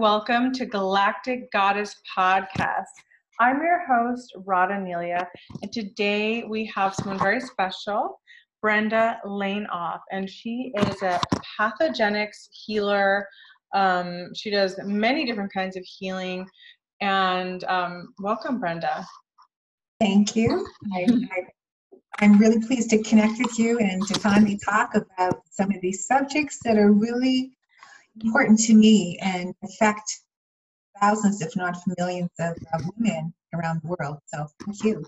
welcome to Galactic Goddess Podcast. I'm your host, Rada Nelia, and today we have someone very special, Brenda Laneoff, and she is a pathogenics healer. Um, she does many different kinds of healing, and um, welcome, Brenda. Thank you. I, I'm really pleased to connect with you and to finally talk about some of these subjects that are really important to me and affect thousands, if not millions, of uh, women around the world. So thank you.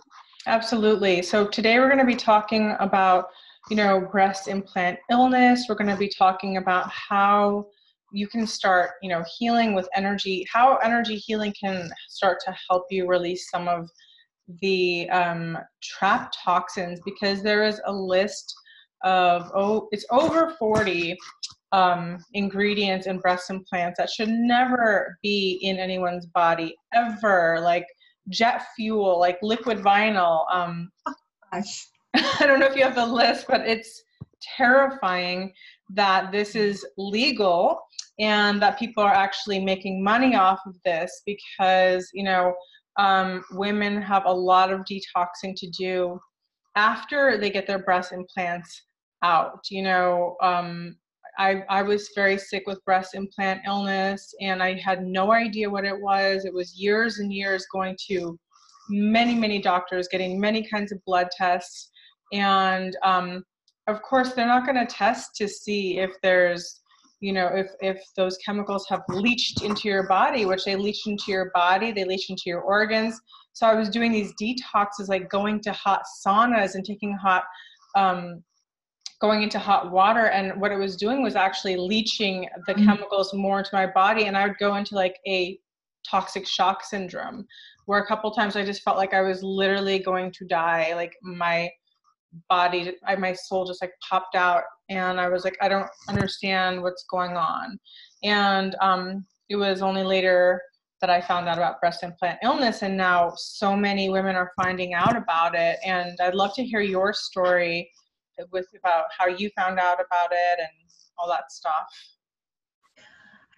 Absolutely. So today we're going to be talking about, you know, breast implant illness. We're going to be talking about how you can start, you know, healing with energy, how energy healing can start to help you release some of the um, trapped toxins because there is a list of, oh, it's over 40 um, ingredients in breast implants that should never be in anyone's body ever, like jet fuel, like liquid vinyl. Um, I don't know if you have the list, but it's terrifying that this is legal and that people are actually making money off of this because, you know, um, women have a lot of detoxing to do after they get their breast implants out. You know, um, I, I was very sick with breast implant illness and I had no idea what it was. It was years and years going to many, many doctors, getting many kinds of blood tests. And um, of course, they're not going to test to see if there's, you know, if, if those chemicals have leached into your body, which they leach into your body, they leach into your organs. So I was doing these detoxes, like going to hot saunas and taking hot um, going into hot water and what it was doing was actually leaching the mm-hmm. chemicals more into my body and i would go into like a toxic shock syndrome where a couple times i just felt like i was literally going to die like my body I, my soul just like popped out and i was like i don't understand what's going on and um, it was only later that i found out about breast implant illness and now so many women are finding out about it and i'd love to hear your story with about how you found out about it and all that stuff?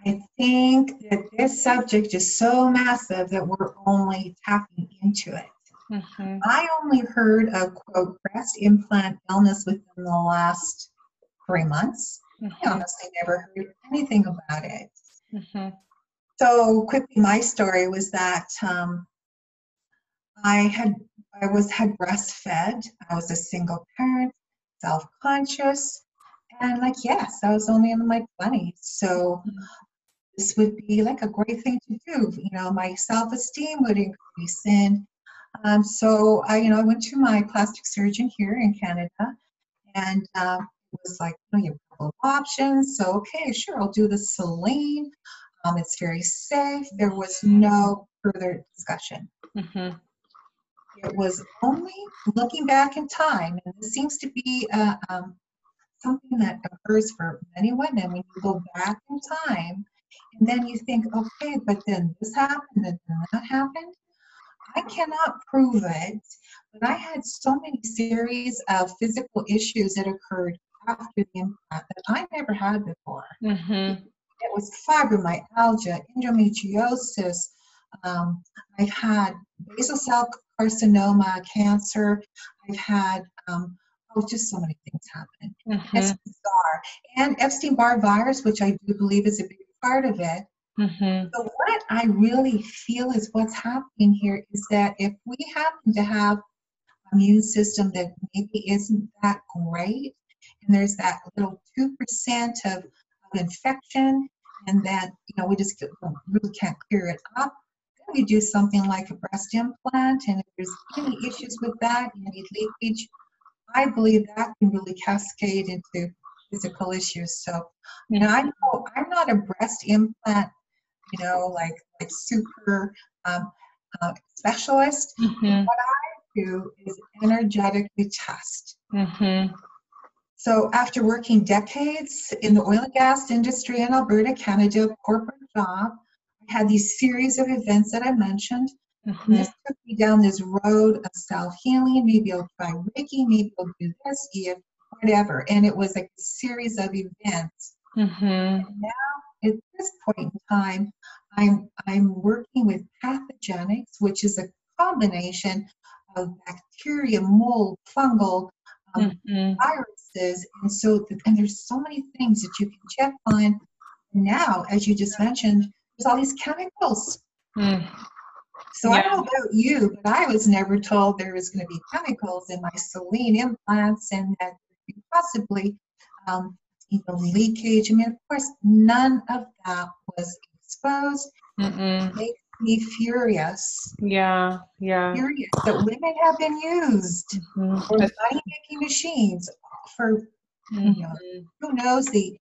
I think that this subject is so massive that we're only tapping into it. Mm-hmm. I only heard of quote breast implant illness within the last three months. Mm-hmm. I honestly never heard anything about it. Mm-hmm. So quickly, my story was that um, I had I was had breastfed. I was a single parent self-conscious. And like yes i was only in my 20s so this would be like a great thing to do. You know my self-esteem would increase. And um, so i you know i went to my plastic surgeon here in canada. And um, it was like you know you have a couple of options. So okay sure i'll do the saline. um, it's very safe. There was no further discussion. Mm-hmm. It was only looking back in time, and this seems to be uh, um, something that occurs for many women when you go back in time and then you think, okay, but then this happened and then that happened. I cannot prove it, but I had so many series of physical issues that occurred after the implant that I never had before. Mm-hmm. It was fibromyalgia, endometriosis. Um, I've had basal cell carcinoma, cancer. I've had um, oh, just so many things happen. Mm-hmm. It's bizarre. And Epstein Barr virus, which I do believe is a big part of it. Mm-hmm. So what I really feel is what's happening here is that if we happen to have immune system that maybe isn't that great, and there's that little two percent of, of infection, and that you know we just really can't clear it up, you do something like a breast implant, and if there's any issues with that, you need leakage, I believe that can really cascade into physical issues. So, you know, I know I'm not a breast implant, you know, like like super um, uh, specialist. Mm-hmm. What I do is energetically test. Mm-hmm. So after working decades in the oil and gas industry in Alberta, Canada, corporate job, had these series of events that I mentioned. Mm-hmm. This took me down this road of self healing. Maybe I'll try Reiki, maybe I'll do this, if whatever. And it was like a series of events. Mm-hmm. now, at this point in time, I'm, I'm working with pathogenics, which is a combination of bacteria, mold, fungal, um, mm-hmm. viruses. And so, and there's so many things that you can check on. Now, as you just mentioned, there's all these chemicals. Mm. So yeah. I don't know about you, but I was never told there was going to be chemicals in my saline implants and that possibly um, you know, leakage. I mean, of course, none of that was exposed. Mm-mm. Makes me furious. Yeah, yeah. Furious that women have been used mm-hmm. for money making machines for mm-hmm. you know, who knows the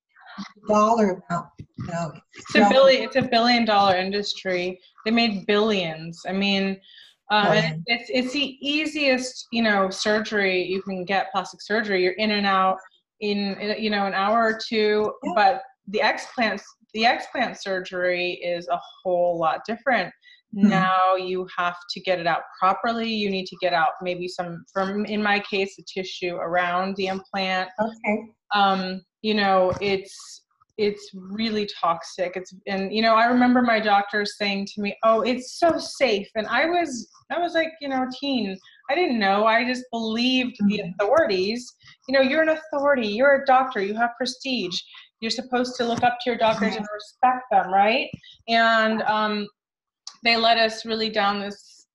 dollar amount. You know, it's a billion. It's a billion dollar industry. They made billions. I mean. Uh, it's it's the easiest you know surgery you can get plastic surgery. You're in and out in you know an hour or two. Yeah. But the explants the explant surgery is a whole lot different. Mm-hmm. Now you have to get it out properly. You need to get out maybe some, from in my case, the tissue around the implant. Okay. Um, you know, it's it's really toxic. It's and you know i remember my doctor saying to me oh it's so safe. And i was i was like you know teen. I didn't know. I just believed the mm-hmm. authorities. You know you're an authority. You're a doctor. You have prestige. You're supposed to look up to your doctors and respect them, right? And um, they led us really down this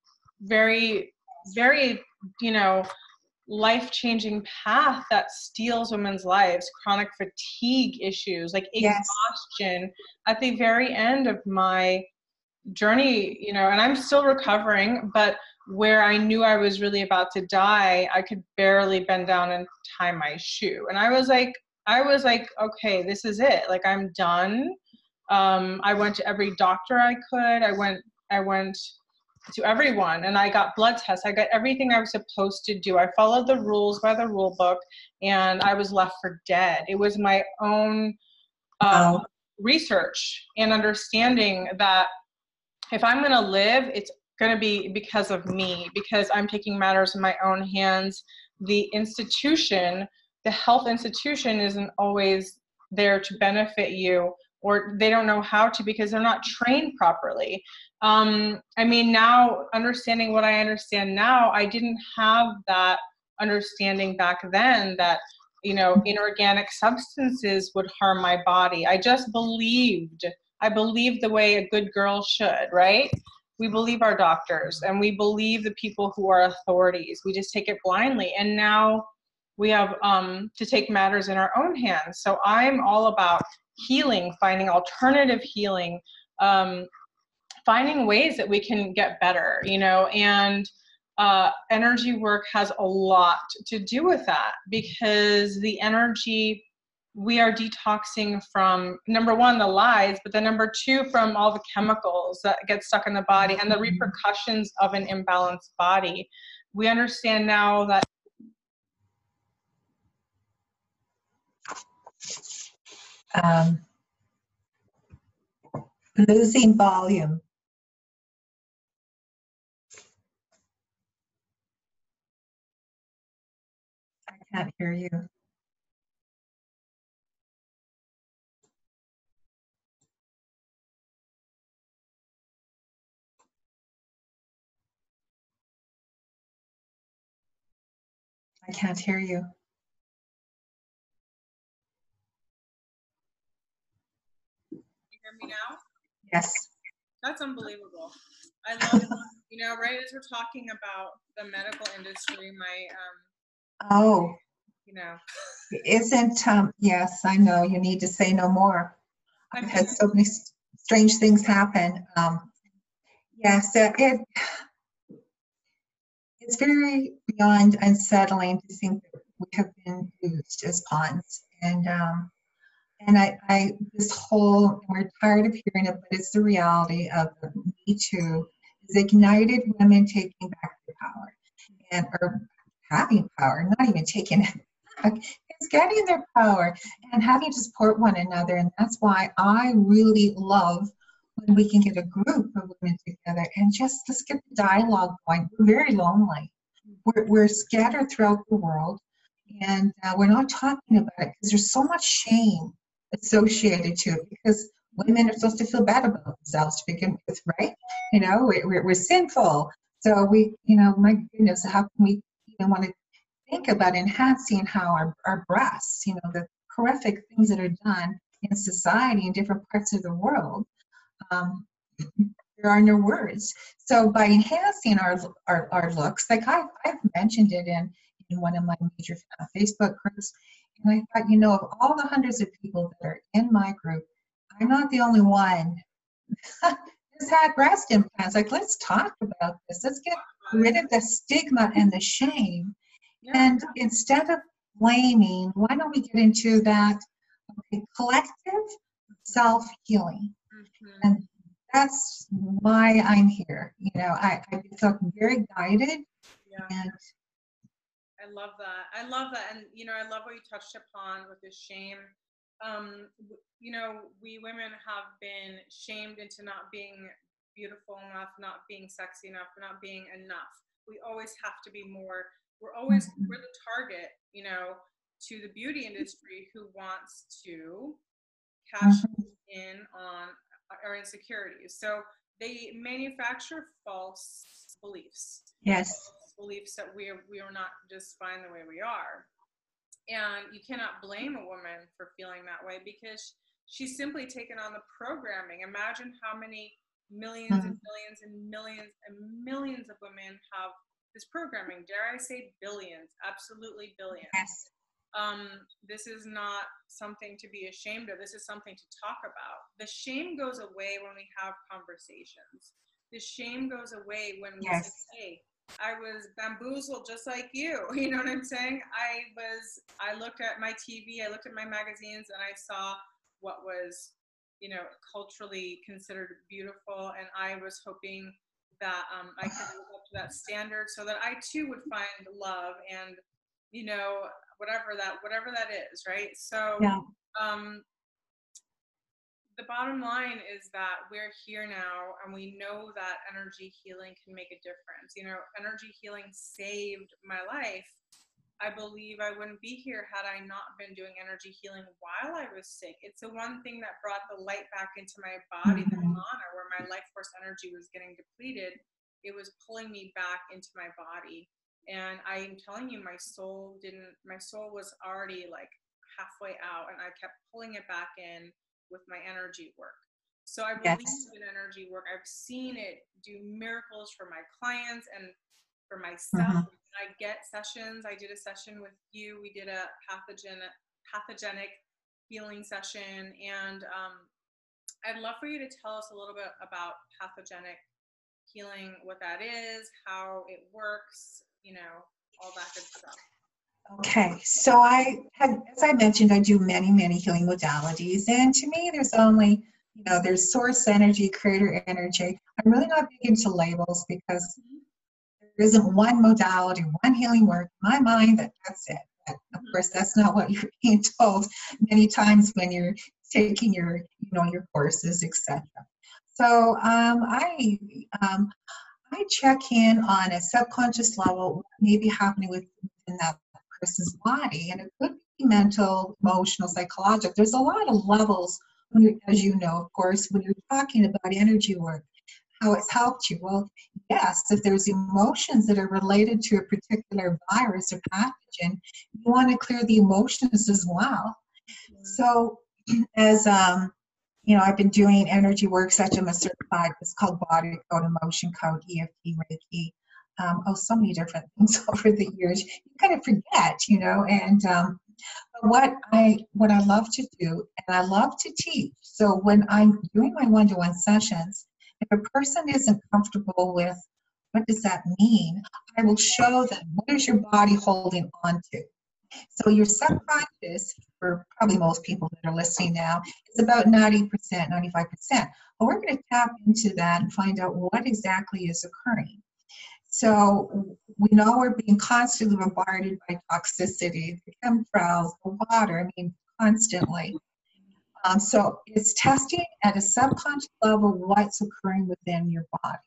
very, very, you know, life changing path that steals women's lives chronic fatigue issues like exhaustion yes. at the very end of my journey you know and i'm still recovering but where i knew i was really about to die i could barely bend down and tie my shoe and i was like I was like, okay, this is it. Like I'm done. Um, I went to every doctor I could. I went, I went to everyone and I got blood tests. I got everything I was supposed to do. I followed the rules by the rule book and I was left for dead. It was my own um, wow. research and understanding that if I'm going to live, it's going to be because of me, because I'm taking matters in my own hands. The institution the health institution isn't always there to benefit you or they don't know how to because they're not trained properly. Um, i mean now understanding what i understand now i didn't have that understanding back then that you know inorganic substances would harm my body. I just believed i believed the way a good girl should right? We believe our doctors and we believe the people who are authorities. We just take it blindly. And now we have um, to take matters in our own hands. So I'm all about healing, finding alternative healing, um, finding ways that we can get better, you know, and uh, energy work has a lot to do with that because the energy we are detoxing from number one the lies but then number two from all the chemicals that get stuck in the body and the mm-hmm. repercussions of an imbalanced body we understand now that um, losing volume. I can't hear you. I can't hear you. Now? Yes. That's unbelievable. I love, you know, right as we're talking about the medical industry, my, um, oh, you know, isn't, um, yes, I know you need to say no more. I've had so many strange things happen. Um, yes, it, it, it's very beyond unsettling to think that we have been used as pawns. And um, and I, I, this whole, we're tired of hearing it, but it's the reality of the Me Too, is ignited women taking back their power and, or having power, not even taking it back, it's getting their power and having to support one another. And that's why I really love when we can get a group of women together and just let's get the dialogue going. We're very lonely. We're, we're scattered throughout the world and uh, we're not talking about it because there's so much shame associated to it because women are supposed to feel bad about themselves to begin with, right? You know, we're, we're sinful. So we, you know, my goodness, how can we even want to think about enhancing how our, our breasts, you know, the horrific things that are done in society in different parts of the world, um, there are no words. So by enhancing our our, our looks, like I've, I've mentioned it in, in one of my major uh, Facebook groups, and I thought, you know, of all the hundreds of people that are in my group, I'm not the only one who's had breast implants. Like, let's talk about this. Let's get rid of the stigma and the shame. Yeah. And instead of blaming, why don't we get into that okay, collective self healing? Mm-hmm. And that's why I'm here. You know, I, I felt very guided. Yeah. And I love that. I love that. And, you know, I love what you touched upon with the shame. Um, you know, we women have been shamed into not being beautiful enough, not being sexy enough, not being enough. We always have to be more. We're always, mm-hmm. we're the target, you know, to the beauty industry who wants to cash mm-hmm. in on our insecurities. So they manufacture false beliefs. Yes. Beliefs that we are, we are not just fine the way we are. And you cannot blame a woman for feeling that way because she's simply taken on the programming. Imagine how many 1000000s mm-hmm. and millions and millions and millions of women have this programming. Dare I say billions? Absolutely billions. Yes um, this is not something to be ashamed of. This is something to talk about. The shame goes away when we have conversations. The shame goes away when we yes. say, hey, I was bamboozled just like you. You know what I'm saying? I was, I looked at my TV, I looked at my magazines, and I saw what was, you know, culturally considered beautiful. And I was hoping that um, I could live up to that standard so that I too would find love and, you know, whatever that whatever that is right so yeah. um the bottom line is that we're here now and we know that energy healing can make a difference you know energy healing saved my life I believe I wouldn't be here had I not been doing energy healing while I was sick. It's the one thing that brought the light back into my body, mm-hmm. the prana, where my life force energy was getting depleted. It was pulling me back into my body and i'm telling you my soul didn't my soul was already like halfway out and i kept pulling it back in with my energy work so i believe yes. in energy work i've seen it do miracles for my clients and for myself mm-hmm. i get sessions i did a session with you we did a pathogen pathogenic healing session and um, i'd love for you to tell us a little bit about pathogenic healing what that is how it works you know, all that good stuff. Okay, so I had, as I mentioned, I do many, many healing modalities, and to me, there's only, you know, there's source energy, creator energy. I'm really not big into labels because there isn't one modality, one healing work. In my mind, that that's it. But of course, that's not what you're being told many times when you're taking your, you know, your courses, etc. So um, I um, I check in on a subconscious level what may be happening within that person's body. And it could be mental, emotional, psychological. There's a lot of levels, as you know, of course, when you're talking about energy work, how it's helped you. Well, yes, if there's emotions that are related to a particular virus or pathogen, you want to clear the emotions as well. So, as um, you know, I've been doing energy work, such I'm a certified, it's called body code, emotion code, EFT, Reiki. Um, oh, so many different things over the years. You kind of forget, you know, and um, what I what I love to do, and I love to teach. So when I'm doing my one-to-one sessions, if a person isn't comfortable with what does that mean, I will show them what is your body holding on to. So your subconscious, for probably most people that are listening now, is about 90%, 95%. But we're going to tap into that and find out what exactly is occurring. So we know we're being constantly bombarded by toxicity, the chemtrails, the water, I mean, constantly. Um, so it's testing at a subconscious level what's occurring within your body.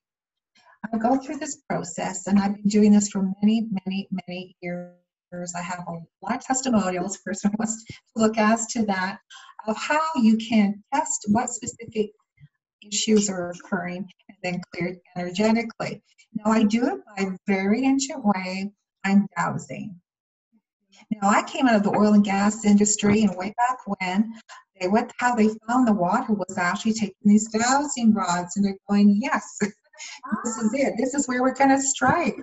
I go through this process, and I've been doing this for many, many, many years I have a lot of testimonials. Person wants to look as to that. of how you can test what specific issues are occurring and then cleared energetically. Now I do it by a very ancient way. I'm dowsing. Now I came out of the oil and gas industry and way back when they how they found the water was actually taking these dowsing rods and they're going, yes, this is it. This is where we're going to strike.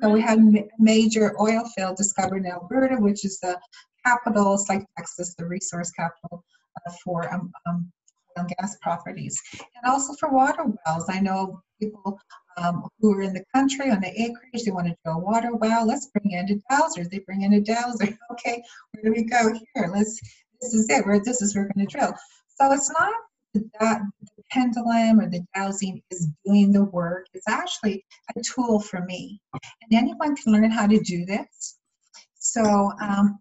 So we had a major oil field discovered in Alberta, which is the capital, it's like Texas, the resource capital uh, for um, um, oil and gas properties. And also for water wells. I know people um, who are in the country on the acreage, they want to drill a water well. Let's bring in a dowser. They bring in a dowser. Okay, where do we go here? Let's. This is it. Where this is we're going to drill. So it's not that the pendulum or the dowsing is doing the work. It's actually a tool for me, and anyone can learn how to do this. So, um,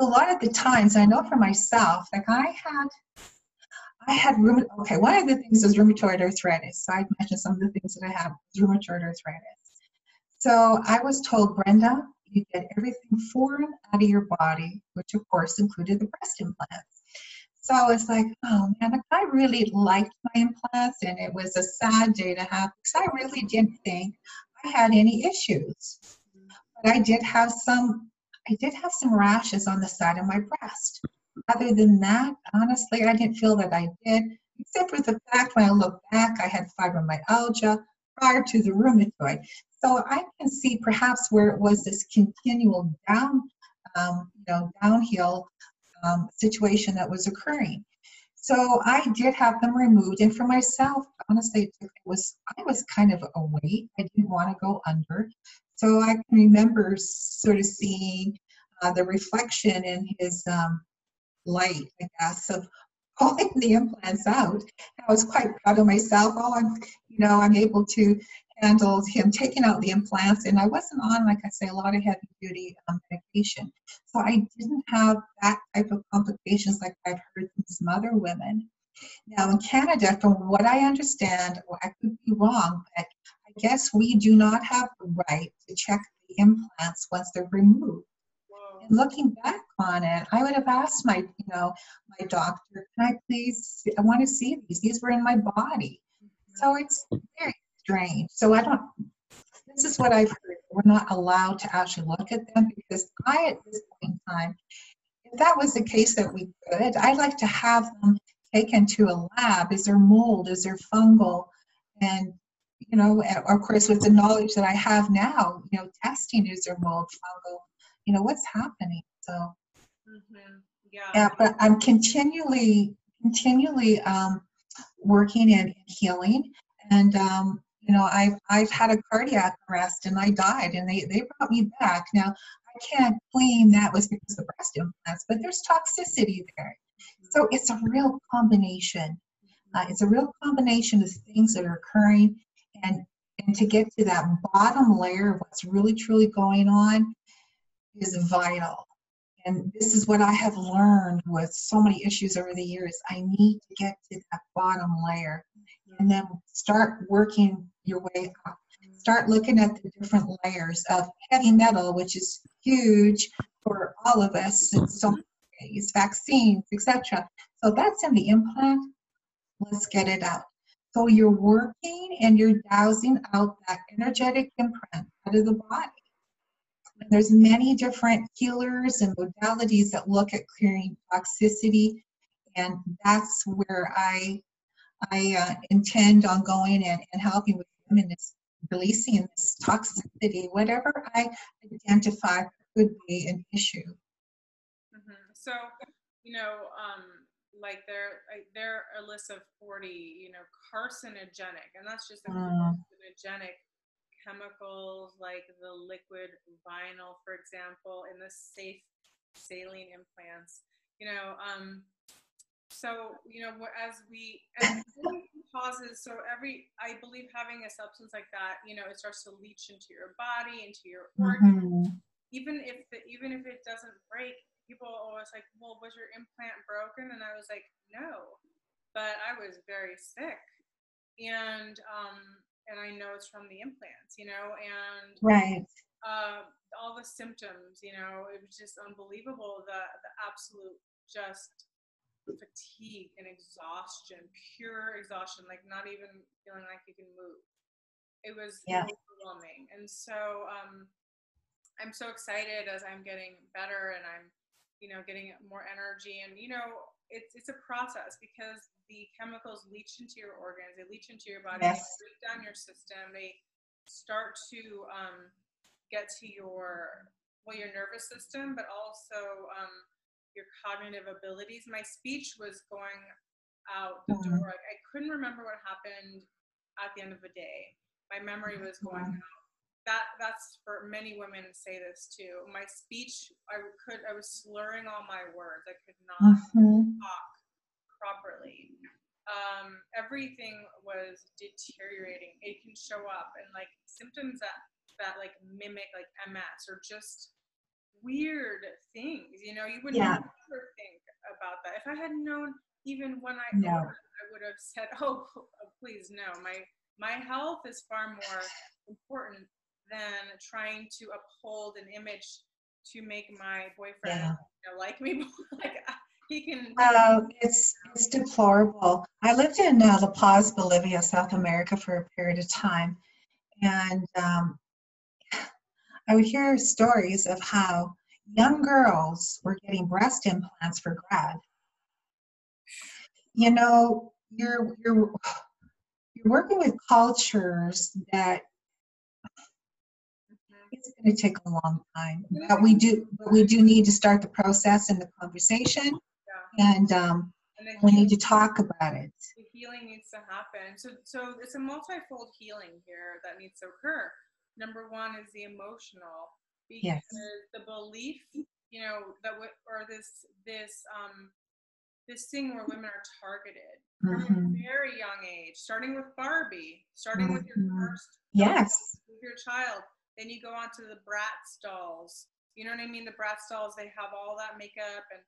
a lot of the times, I know for myself, like I had I had rheumatoid. Okay, one of the things is rheumatoid arthritis. So I mentioned some of the things that I have rheumatoid arthritis. So I was told, Brenda, you get everything foreign out of your body, which of course included the breast implants. So I was like, oh man, I really liked my implants, and it was a sad day to have because I really didn't think I had any issues. But I did have some. I did have some rashes on the side of my breast. Other than that, honestly, I didn't feel that I did, except for the fact when I look back, I had fibromyalgia prior to the rheumatoid. So I can see perhaps where it was this continual down, um, you know, downhill um, situation that was occurring. So I did have them removed, and for myself, honestly, it was I was kind of a weight. I didn't want to go under, so I can remember sort of seeing uh, the reflection in his um, light, I guess, of pulling the implants out. I was quite proud of myself. Oh, I'm, you know, I'm able to handle him taking out the implants, and I wasn't on, like I say, a lot of heavy duty um, medication. So I didn't have that type of complications like I've heard from some other women. Now in Canada, from what I understand, well, I could be wrong, but I guess we do not have the right to check the implants once they're removed. And looking back on it, I would have asked my, you know, my doctor, can I please, I want to see these. These were in my body. Mm-hmm. So it's very strange. So I don't, this is what I've heard. We're not allowed to actually look at them because I, at this point in time, if that was the case that we could, I'd like to have them taken to a lab. Is there mold? Is there fungal? And, you know, of course, with the knowledge that I have now, you know, testing is there mold, fungal, you know what's happening so mm-hmm. yeah. yeah but i'm continually continually um, working and healing and um, you know I've, I've had a cardiac arrest and i died and they, they brought me back now i can't claim that was because of breast implants but there's toxicity there mm-hmm. so it's a real combination uh, it's a real combination of things that are occurring and and to get to that bottom layer of what's really truly going on is vital. And this is what I have learned with so many issues over the years. I need to get to that bottom layer and then start working your way up. Start looking at the different layers of heavy metal, which is huge for all of us in so many ways, vaccines, etc. So that's in the implant. Let's get it out. So you're working and you're dowsing out that energetic imprint out of the body. There's many different healers and modalities that look at clearing toxicity, and that's where I I uh, intend on going and, and helping with them in this releasing this toxicity, whatever I identify could be an issue. Mm-hmm. So, you know, um, like there, there are a list of 40, you know, carcinogenic, and that's just a mm. carcinogenic chemicals like the liquid vinyl, for example, in the safe saline implants. You know, um, so you know, as we as causes, so every I believe having a substance like that, you know, it starts to leach into your body, into your organs. Mm-hmm. Even if the, even if it doesn't break, people always like, well, was your implant broken? And I was like, no, but I was very sick, and um, and I know it's from the implants, you know, and right. Uh, all the symptoms, you know, it was just unbelievable. The the absolute just fatigue and exhaustion, pure exhaustion, like not even feeling like you can move. It was yeah. overwhelming. And so um, I'm so excited as I'm getting better and I'm, you know, getting more energy. And, you know, it's, it's a process because the chemicals leach into your organs, they leach into your body, yes. they break down your system, they start to um, get to your, well, your nervous system, but also um, your cognitive abilities. My speech was going out the mm-hmm. door. I couldn't remember what happened at the end of the day. My memory was going mm-hmm. out. That that's for many women say this too. My speech, I could I was slurring all my words. I could not mm-hmm. talk properly. Um, everything was deteriorating. It can show up and like symptoms that that like mimic like MS or just weird things. You know, you would yeah. never think about that. If I had known even when I no. I would have said, "Oh, please no. My my health is far more important than trying to uphold an image to make my boyfriend yeah. you know, like me. like he can. Uh, it's it's deplorable. I lived in uh, La Paz, Bolivia, South America, for a period of time, and um, I would hear stories of how young girls were getting breast implants for grad. You know, you're you're you're working with cultures that it's going to take a long time. But we do, but we do need to start the process and the conversation. And, um, and we need to talk about it. The healing needs to happen. So, so it's a multifold healing here that needs to occur number one is the emotional because yes. the belief you know that or this this um this thing where women are targeted mm-hmm. from a very young age starting with barbie starting mm-hmm. with your mm-hmm. first yes with your child then you go on to the Bratz dolls you know what i mean the Bratz dolls they have all that makeup and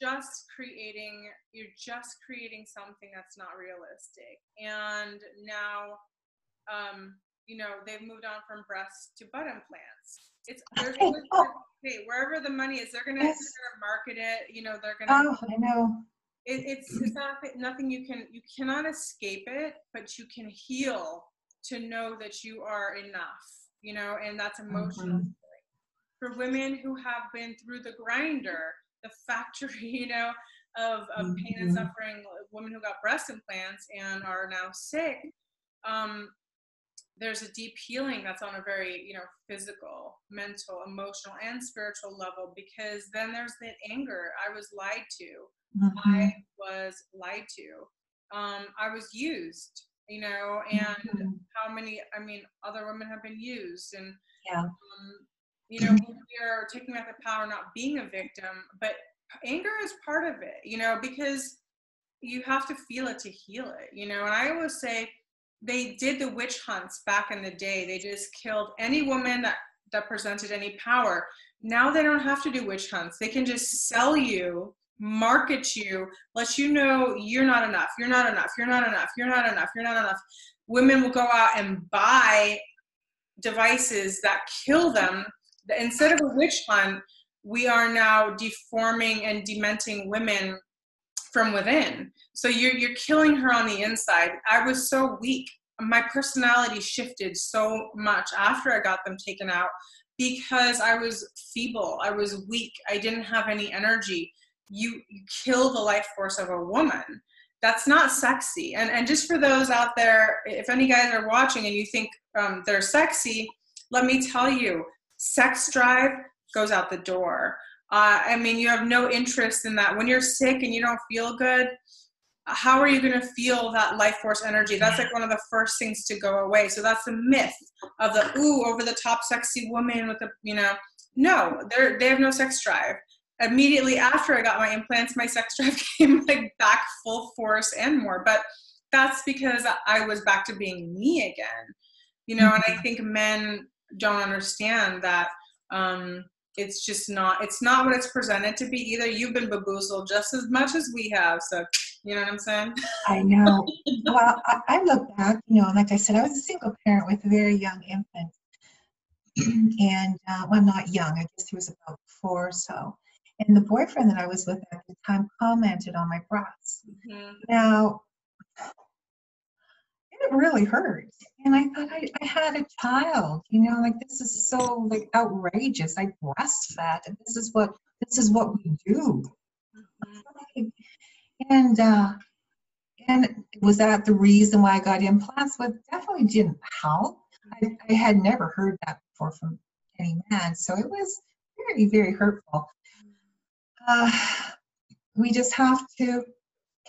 just creating you're just creating something that's not realistic and now um you know, they've moved on from breasts to butt implants. It's there's hey, wherever the money is, they're gonna, yes. they're gonna market it. You know, they're gonna. Oh, I know. It, it's it's not nothing you can you cannot escape it, but you can heal to know that you are enough. You know, and that's emotional. Mm-hmm. For women who have been through the grinder, the factory, you know, of, of pain and mm-hmm. suffering, women who got breast implants and are now sick, um, there's a deep healing that's on a very you know physical mental emotional and spiritual level because then there's that anger i was lied to mm-hmm. i was lied to um, i was used you know and mm-hmm. how many i mean other women have been used and yeah. um, you know we are taking back the power not being a victim but anger is part of it you know because you have to feel it to heal it you know and i always say they did the witch hunts back in the day. They just killed any woman that, that presented any power. Now they don't have to do witch hunts. They can just sell you, market you, let you know you're not enough, you're not enough, you're not enough, you're not enough, you're not enough. Women will go out and buy devices that kill them. Instead of a witch hunt, we are now deforming and dementing women from within. So you're you're killing her on the inside. I was so weak. My personality shifted so much after I got them taken out because I was feeble. I was weak. I didn't have any energy. You, you kill the life force of a woman. That's not sexy. And and just for those out there, if any guys are watching and you think um, they're sexy, let me tell you, sex drive goes out the door. Uh, I mean, you have no interest in that. When you're sick and you don't feel good, how are you going to feel that life force energy? That's like one of the first things to go away. So that's the myth of the ooh over the top sexy woman with the you know. No, they they have no sex drive. Immediately after I got my implants, my sex drive came like back full force and more. But that's because I was back to being me again, you know. And I mm-hmm. think men don't understand that um, it's just not it's not what it's presented to be either. You've been baboozled just as much as we have so you know what i'm saying? I know. Well I, I, look back you know like i said i was a single parent with a very young infant. And uh, well not young i guess he was about four or so. And the boyfriend that I was with at the time commented on my breasts. Mm-hmm. Now, it really hurt. And I thought I, I, had a child, you know, like this is so like outrageous. I breastfed and this is what this is what we do. Mm-hmm. And uh and was that the reason why I got implants? Well, definitely didn't help. I, I had never heard that before from any man. So it was very, very hurtful. Uh, we just have to,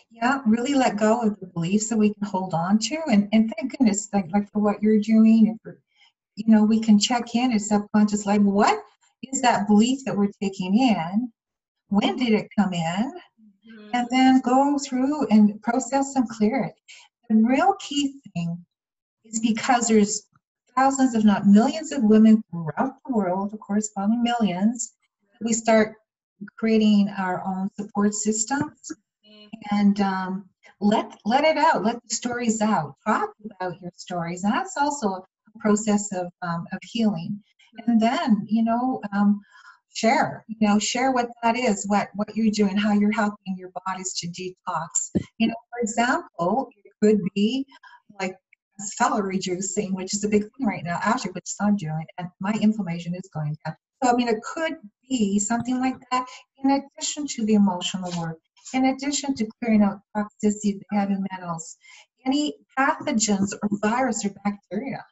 yeah, really let go of the beliefs that we can hold on to. And, and thank goodness, like, like for what you're doing and for, you know, we can check in as subconscious, like what is that belief that we're taking in? When did it come in? Mm-hmm. And then go through and process and clear it. The real key thing is because there's thousands, if not millions, of women throughout the world, of course, probably millions, we start creating our own support systems and um, let let it out, let the stories out, talk about your stories. And that's also a process of um, of healing. And then, you know, um, share, you know, share what that is, what what you're doing, how you're helping your bodies to detox. You know, for example, it could be like celery juicing, which is a big thing right now, actually, which I'm doing, and my inflammation is going down. So, I mean, it could be something like that in addition to the emotional work, in addition to clearing out toxicity, the heavy metals, any pathogens or virus or bacteria.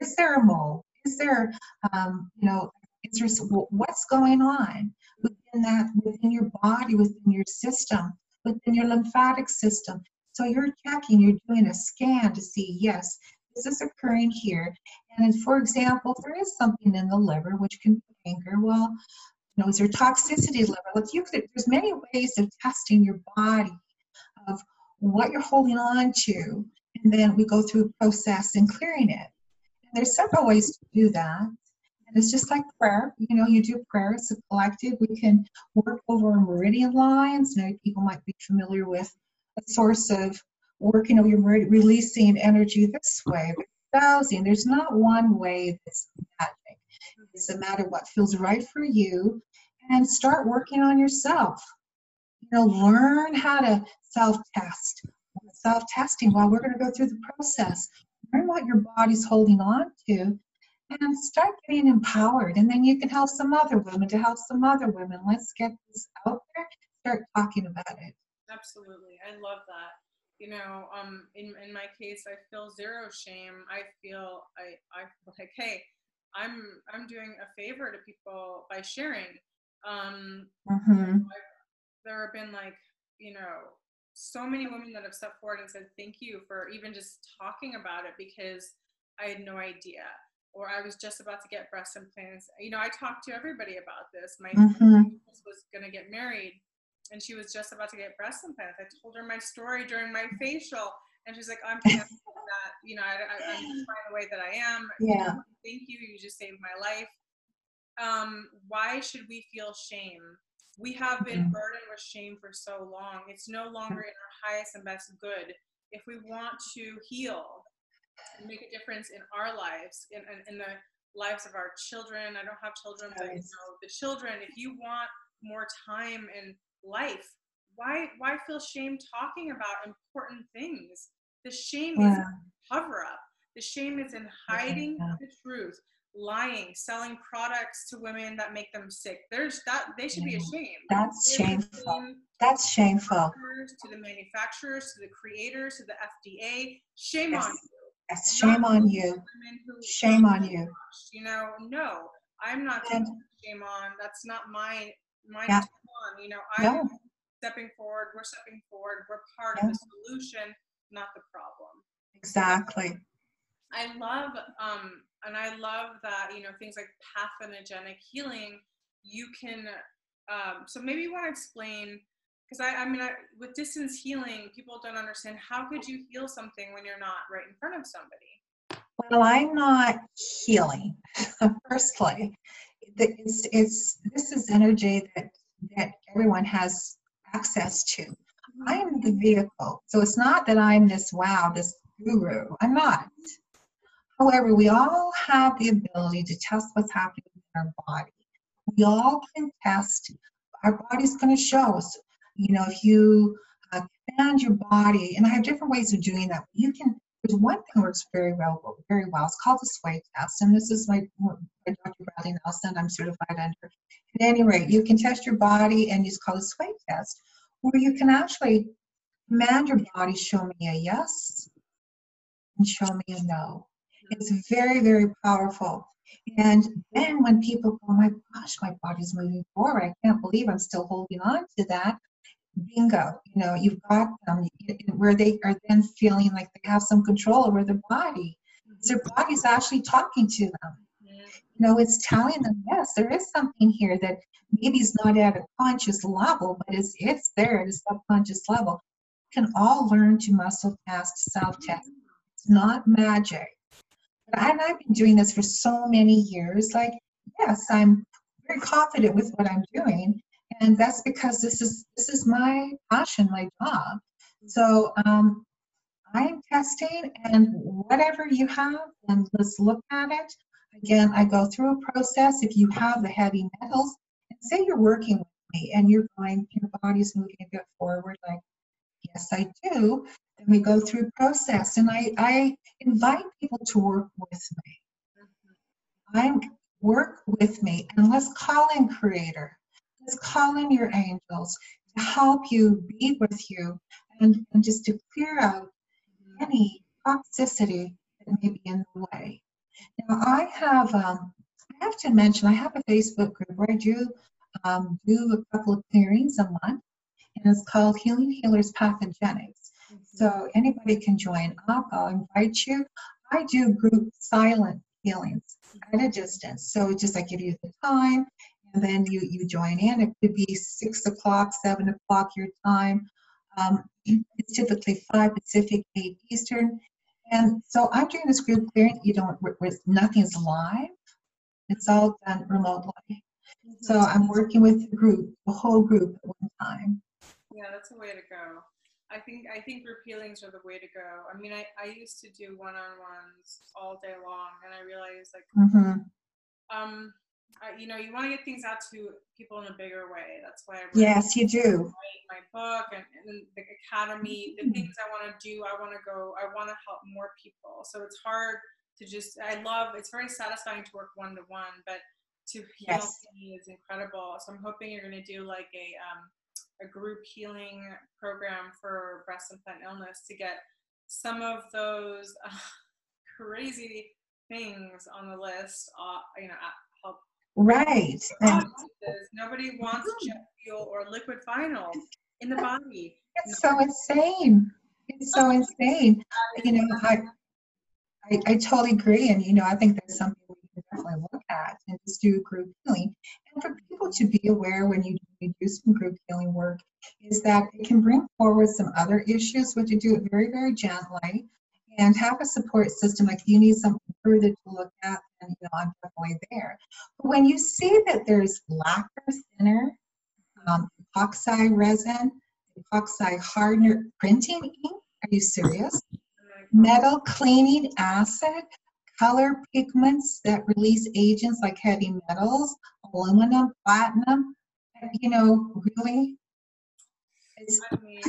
Is there a mold? Is there, um, you know, is there, what's going on within that, within your body, within your system, within your lymphatic system? So you're checking, you're doing a scan to see, yes, this is occurring here. And for example, there is something in the liver which can anger, well, you know, is there toxicity liver? Like you could, there's many ways of testing your body of what you're holding on to. And then we go through a process and clearing it. And there's several ways to do that. And it's just like prayer. You know, you do prayer, it's a collective. We can work over meridian lines. Many people might be familiar with a source of working you know, you're releasing energy this way, dowsing. There's not one way that's magic. It's a matter what feels right for you and start working on yourself. You know, learn how to self-test. Self-testing while we're going to go through the process. Learn what your body's holding on to and start getting empowered. And then you can help some other women to help some other women. Let's get this out there, start talking about it. Absolutely. I love that. You know, um, in, in my case, I feel zero shame. I feel I, I like, hey, I'm, I'm doing a favor to people by sharing. Um, mm-hmm. there have been like, you know, so many women that have stepped forward and said, thank you for even just talking about it because I had no idea or I was just about to get breast implants. You know, I talked to everybody about this. My mm-hmm. was going to get married and she was just about to get breast implants. I told her my story during my facial, and she's like, "I'm that. You know, I, am just fine the way that I am. Yeah. Thank you. You just saved my life. Um, why should we feel shame? We have been mm-hmm. burdened with shame for so long. It's no longer in our highest and best good. If we want to heal and make a difference in our lives, in, in, in the lives of our children, I don't have children, but you know, the children, if you want more time and life why why feel shame talking about important things the shame yeah. is cover up the shame is in hiding yeah. the truth lying selling products to women that make them sick there's that they should yeah. be ashamed that's shameful that's shameful to the manufacturers to the creators to the fda shame on you shame on you shame on you you know no i'm not and, shame on that's not my my yeah on. You know, I'm stepping forward, we're stepping forward, we're part yeah. of the solution, not the problem. Exactly. I love, um, and I love that, you know, things like pathogenic healing, you can, um, so maybe you want to explain, because I, I mean, I, with distance healing, people don't understand how could you heal something when you're not right in front of somebody? Well, I'm not healing, firstly. It's, it's, this is energy that that everyone has access to. I am the vehicle. So it's not that I'm this wow, this guru. I'm not. However, we all have the ability to test what's happening in our body. We all can test our body's going to show us. You know, if you uh, command your body, and I have different ways of doing that. You can. There's one thing works very well, very well. It's called the sway test, and this is my, my Dr. Bradley Nelson. I'm certified under. At any rate, you can test your body, and it's called a sway test, where you can actually command your body, show me a yes, and show me a no. It's very, very powerful. And then when people go, oh my gosh, my body's moving forward, I can't believe I'm still holding on to that. Bingo, you know, you've got them where they are then feeling like they have some control over their body. Their body's actually talking to them. You know, it's telling them, yes, there is something here that maybe is not at a conscious level, but it's it's there at a subconscious level. We can all learn to muscle test, self test. It's not magic and I've been doing this for so many years. Like, yes, I'm very confident with what I'm doing, and that's because this is this is my passion, my job. So um, I'm testing, and whatever you have, and let's look at it. Again, I go through a process. If you have the heavy metals, and say you're working with me, and you're going, your body's moving a bit forward, like yes, I do. Then we go through process, and I, I invite people to work with me. I work with me, and let's call in Creator. Let's call in your angels to help you, be with you, and, and just to clear out any toxicity that may be in the way. Now, I have, um, I have to mention, I have a Facebook group where I do um, do a couple of clearings a month, and it's called Healing Healers Pathogenics. So anybody can join up. I'll invite you. I do group silent healings at a distance. So just I give you the time and then you, you join in. It could be six o'clock, seven o'clock your time. Um, it's typically five Pacific, eight Eastern. And so I'm doing this group clearing. You don't, with nothing's live. It's all done remotely. So I'm working with the group, the whole group at one time. Yeah, that's a way to go. I think I think group healings are the way to go. I mean, I, I used to do one on ones all day long, and I realized like, mm-hmm. um, I, you know, you want to get things out to people in a bigger way. That's why I yes, you do. My book and, and the academy, the things I want to do, I want to go. I want to help more people. So it's hard to just. I love. It's very satisfying to work one to one, but to heal yes. is incredible. So I'm hoping you're going to do like a um, a group healing program for breast implant illness to get some of those uh, crazy things on the list, uh, you know, help. Right. Nobody wants jet fuel or liquid vinyl in the body. It's so insane. It's so insane. You know, I, I, I totally agree. And, you know, I think that's something we can definitely look at and just do group healing. For people to be aware when you do some group healing work is that it can bring forward some other issues, but you do it very, very gently and have a support system. Like you need something further to look at, and you know, I'm definitely there. But when you see that there's lacquer thinner, um, epoxy resin, epoxy hardener, printing ink, are you serious? Metal cleaning acid, color pigments that release agents like heavy metals, aluminum, platinum, you know, really. I mean,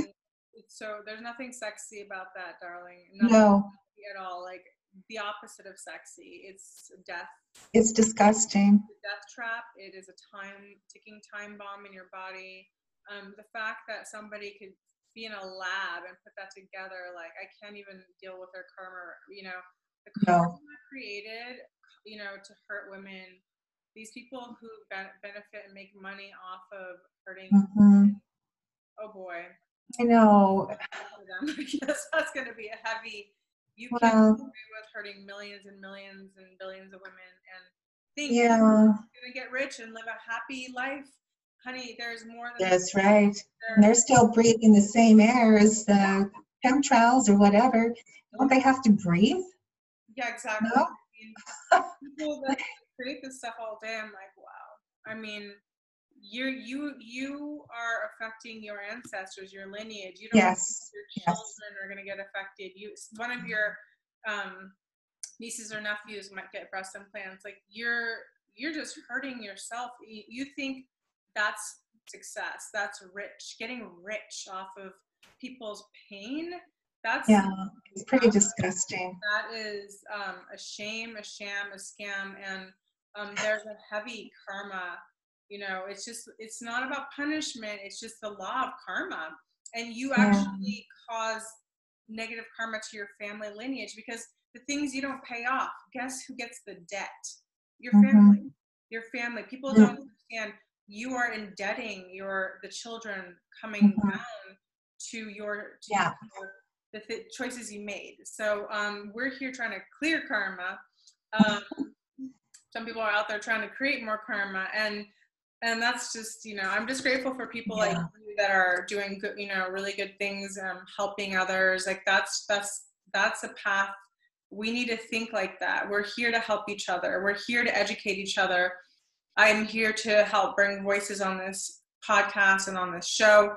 so there's nothing sexy about that, darling. Nothing no. At all. Like the opposite of sexy. It's death. It's disgusting. It's death trap. It is a time ticking time bomb in your body. Um, the fact that somebody could be in a lab and put that together, like I can't even deal with their karma. You know, the no. created, you know, to hurt women these people who benefit and make money off of hurting. Mm-hmm. Oh boy. I know. yes, that's going to be a heavy. You well, can't agree with hurting millions and millions and billions of women and think yeah. you're going to get rich and live a happy life. Honey, there's more than That's right. And they're still breathing the same air as the chemtrails or whatever. Don't they have to breathe? Yeah, exactly. No? people that create this stuff all day, I'm like, wow. I mean, you're you you are affecting your ancestors, your lineage. You don't yes. your children yes. are going to get affected. You one of your um, nieces or nephews might get breast implants. Like you're you're just hurting yourself. You, you think that's success. That's rich. Getting rich off of people's pain. That's yeah, it's pretty disgusting. That is um, a shame, a sham, a scam, and um, there's a heavy karma. You know, it's just it's not about punishment. It's just the law of karma, and you actually yeah. cause negative karma to your family lineage because the things you don't pay off. Guess who gets the debt? Your mm-hmm. family. Your family. People mm-hmm. don't understand you are indebting your the children coming mm-hmm. down to your to yeah. Your, the th- choices you made. So um, we're here trying to clear karma. Um, some people are out there trying to create more karma, and and that's just you know I'm just grateful for people yeah. like you that are doing good you know really good things, um, helping others. Like that's that's that's a path we need to think like that. We're here to help each other. We're here to educate each other. I'm here to help bring voices on this podcast and on this show.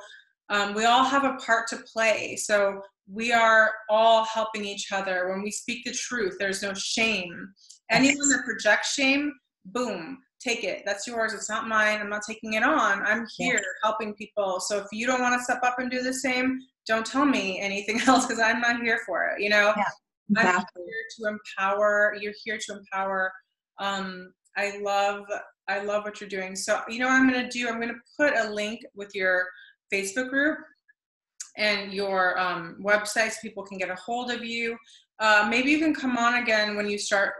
Um, we all have a part to play. So we are all helping each other. When we speak the truth, there's no shame. Anyone that projects shame, boom, take it. That's yours. It's not mine. I'm not taking it on. I'm here yeah. helping people. So if you don't want to step up and do the same, don't tell me anything else because I'm not here for it. You know, yeah, exactly. I'm here to empower. You're here to empower. Um, I love I love what you're doing. So, you know what I'm going to do? I'm going to put a link with your Facebook group and your um, website so people can get a hold of you. Uh, maybe you can come on again when you start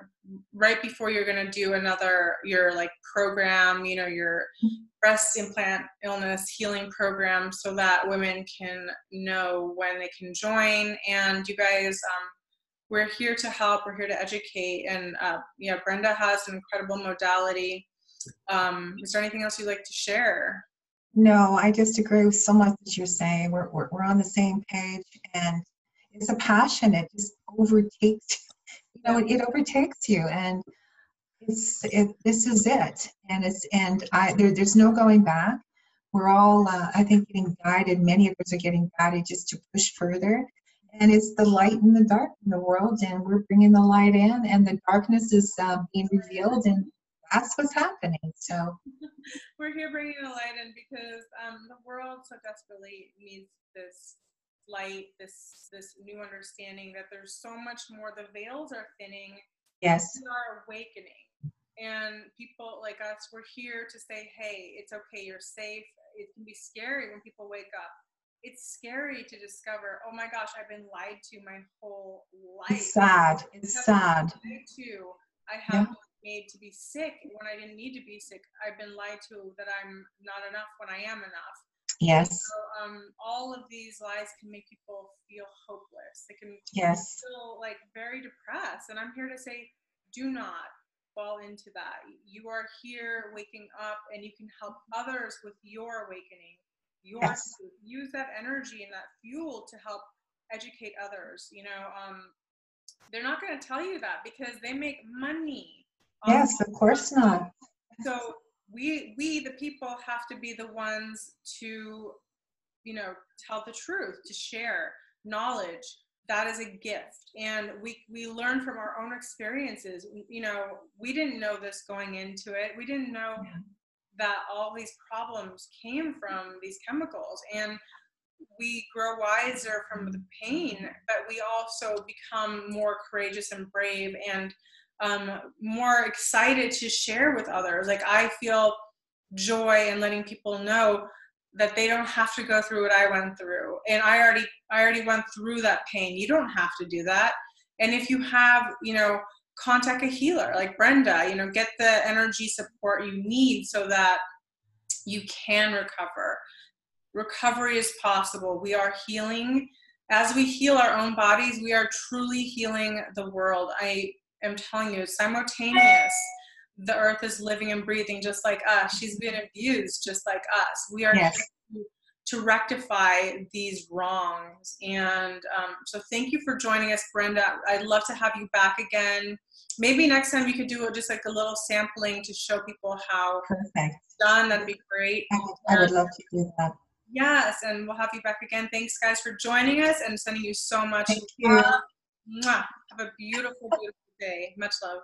right before you're going to do another your like program you know your breast implant illness healing program so that women can know when they can join and you guys um, we're here to help we're here to educate and uh, yeah brenda has an incredible modality um, is there anything else you'd like to share? No, I just agree with so much that you're saying. We're, we're, we're on the same page and it's a passion. It just overtakes, you know, it, it overtakes you and it's, it, this is it. And it's, and I, there, there's no going back. We're all, uh, I think, getting guided. Many of us are getting guided just to push further. And it's the light and the dark in the world, and we're bringing the light in, and the darkness is uh, being revealed, and that's what's happening. So we're here bringing the light in because um, the world so desperately needs this light, this this new understanding that there's so much more. The veils are thinning. Yes. We are awakening. And people like us, we're here to say, hey, it's okay, you're safe. It can be scary when people wake up. It's scary to discover, oh my gosh, I've been lied to my whole life. It's sad. It's sad. Too. I have yeah made to be sick when I didn't need to be sick. I've been lied to that I'm not enough when I am enough. Yes. So um, all of these lies can make people feel hopeless. They can yes. feel like very depressed. And I'm here to say, do not fall into that. You are here waking up and you can help others with your awakening. Your yes. use that energy and that fuel to help educate others. You know, um, they're not going to tell you that because they make money Yes, of course not. So we we the people have to be the ones to you know tell the truth, to share knowledge. That is a gift, and we we learn from our own experiences. You know, we didn't know this going into it. We didn't know yeah. that all these problems came from these chemicals, and we grow wiser from the pain, but we also become more courageous and brave and um, more excited to share with others. Like I feel joy in letting people know that they don't have to go through what I went through. And I already I already went through that pain. You don't have to do that. And if you have, you know, contact a healer like Brenda, you know, get the energy support you need so that you can recover. Recovery is possible. We are healing. As we heal our own bodies, we are truly healing the world. I am telling you, simultaneous. The earth is living and breathing just like us. She's been abused just like us. We are yes. to, to rectify these wrongs. And um, so, thank you for joining us, Brenda. I'd love to have you back again. Maybe next time you could do just like a little sampling to show people how Perfect. it's done. That'd be great. I would, I would love to do that. Yes, and we'll have you back again. Thanks, guys, for joining us and sending you so much Thank you. love. Have a beautiful, beautiful Okay. Much love.